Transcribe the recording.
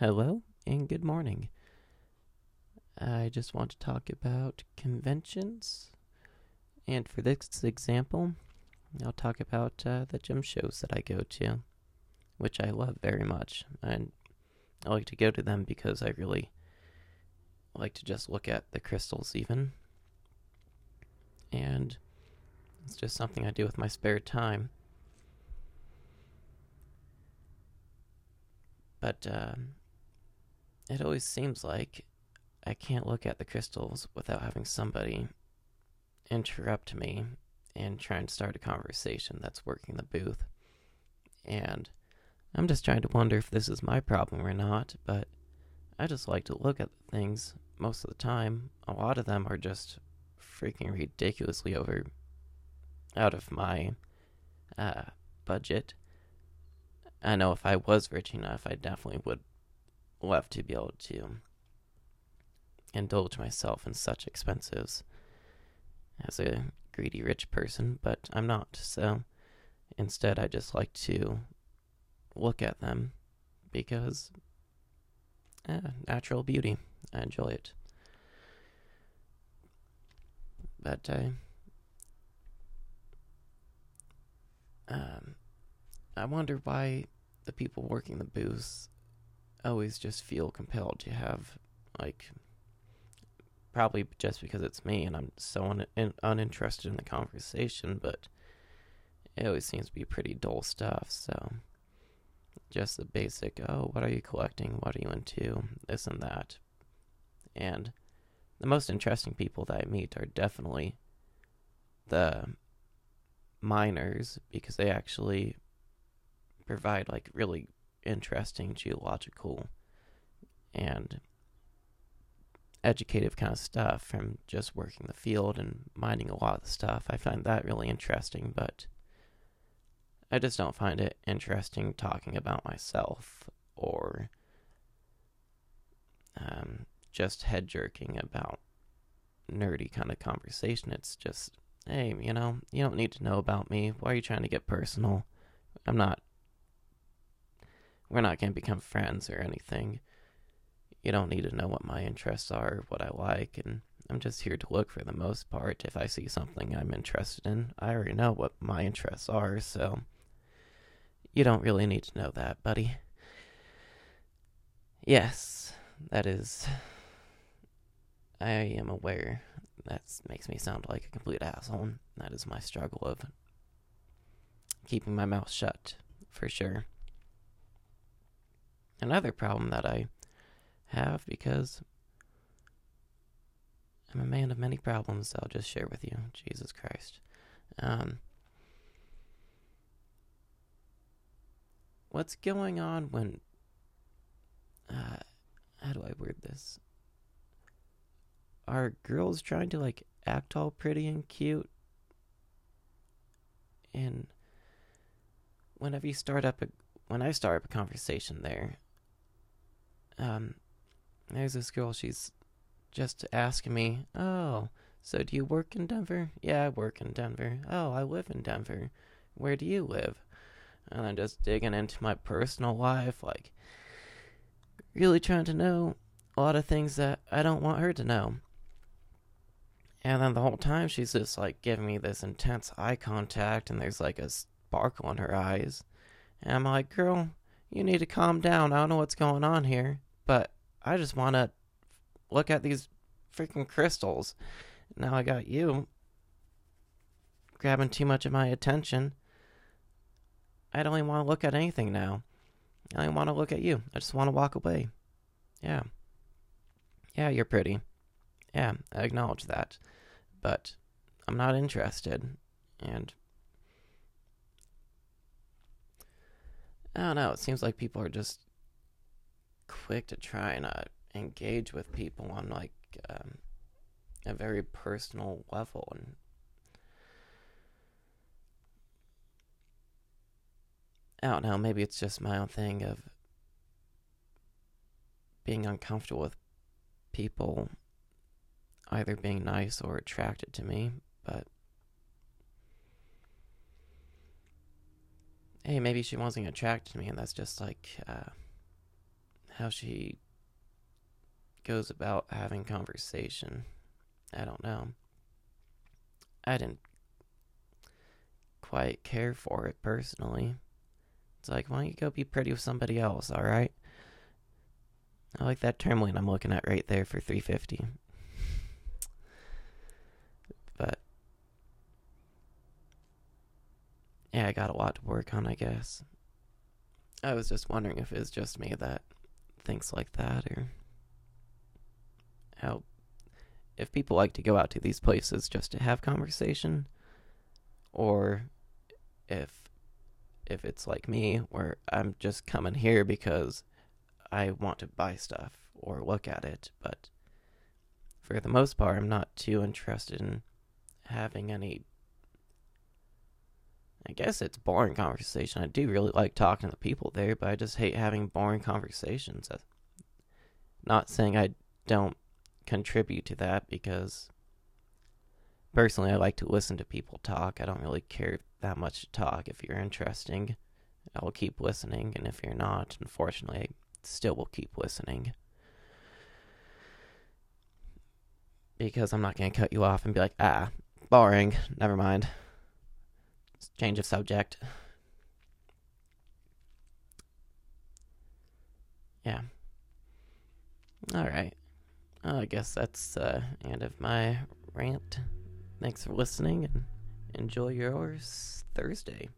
Hello and good morning. I just want to talk about conventions. And for this example, I'll talk about uh, the gem shows that I go to, which I love very much. And I like to go to them because I really like to just look at the crystals, even. And it's just something I do with my spare time. But uh, it always seems like I can't look at the crystals without having somebody interrupt me and try and start a conversation that's working the booth. And I'm just trying to wonder if this is my problem or not, but I just like to look at things most of the time. A lot of them are just freaking ridiculously over out of my uh, budget. I know if I was rich enough, I definitely would love to be able to indulge myself in such expenses as a greedy rich person, but I'm not. So instead, I just like to look at them because eh, natural beauty. I enjoy it. But I. Um, I wonder why the people working the booths always just feel compelled to have like probably just because it's me and I'm so un- in- uninterested in the conversation, but it always seems to be pretty dull stuff. So just the basic, oh, what are you collecting? What are you into? This and that. And the most interesting people that I meet are definitely the miners because they actually provide like really interesting geological and educative kind of stuff from just working the field and mining a lot of the stuff. I find that really interesting, but I just don't find it interesting talking about myself or um, just head jerking about nerdy kind of conversation. It's just, hey, you know, you don't need to know about me. Why are you trying to get personal? I'm not we're not going to become friends or anything. You don't need to know what my interests are, what I like, and I'm just here to look for the most part. If I see something I'm interested in, I already know what my interests are, so you don't really need to know that, buddy. Yes, that is. I am aware that makes me sound like a complete asshole. That is my struggle of keeping my mouth shut, for sure another problem that I have because I'm a man of many problems I'll just share with you. Jesus Christ. Um, what's going on when. Uh, how do I word this? Are girls trying to like act all pretty and cute? And whenever you start up a. When I start up a conversation there, um, there's this girl, she's just asking me, oh, so do you work in Denver? Yeah, I work in Denver. Oh, I live in Denver. Where do you live? And I'm just digging into my personal life, like really trying to know a lot of things that I don't want her to know. And then the whole time she's just like giving me this intense eye contact, and there's like a sparkle in her eyes. And I'm like, girl, you need to calm down. I don't know what's going on here but I just want to look at these freaking crystals. Now I got you grabbing too much of my attention. I don't even want to look at anything now. I don't want to look at you. I just want to walk away. Yeah. Yeah, you're pretty. Yeah, I acknowledge that. But I'm not interested. And I don't know. It seems like people are just quick to try and uh, engage with people on like um, a very personal level and I don't know, maybe it's just my own thing of being uncomfortable with people either being nice or attracted to me, but hey, maybe she wasn't attracted to me and that's just like uh, how she goes about having conversation. I don't know. I didn't quite care for it personally. It's like, why don't you go be pretty with somebody else, alright? I like that Tourmaline I'm looking at right there for 350 But yeah, I got a lot to work on, I guess. I was just wondering if it's just me that thinks like that or how if people like to go out to these places just to have conversation or if if it's like me where I'm just coming here because I want to buy stuff or look at it, but for the most part I'm not too interested in having any I guess it's boring conversation. I do really like talking to the people there, but I just hate having boring conversations. Not saying I don't contribute to that because personally I like to listen to people talk. I don't really care that much to talk. If you're interesting, I will keep listening, and if you're not, unfortunately, I still will keep listening. Because I'm not going to cut you off and be like, ah, boring, never mind. Change of subject. Yeah. All right. I guess that's uh, end of my rant. Thanks for listening and enjoy yours Thursday.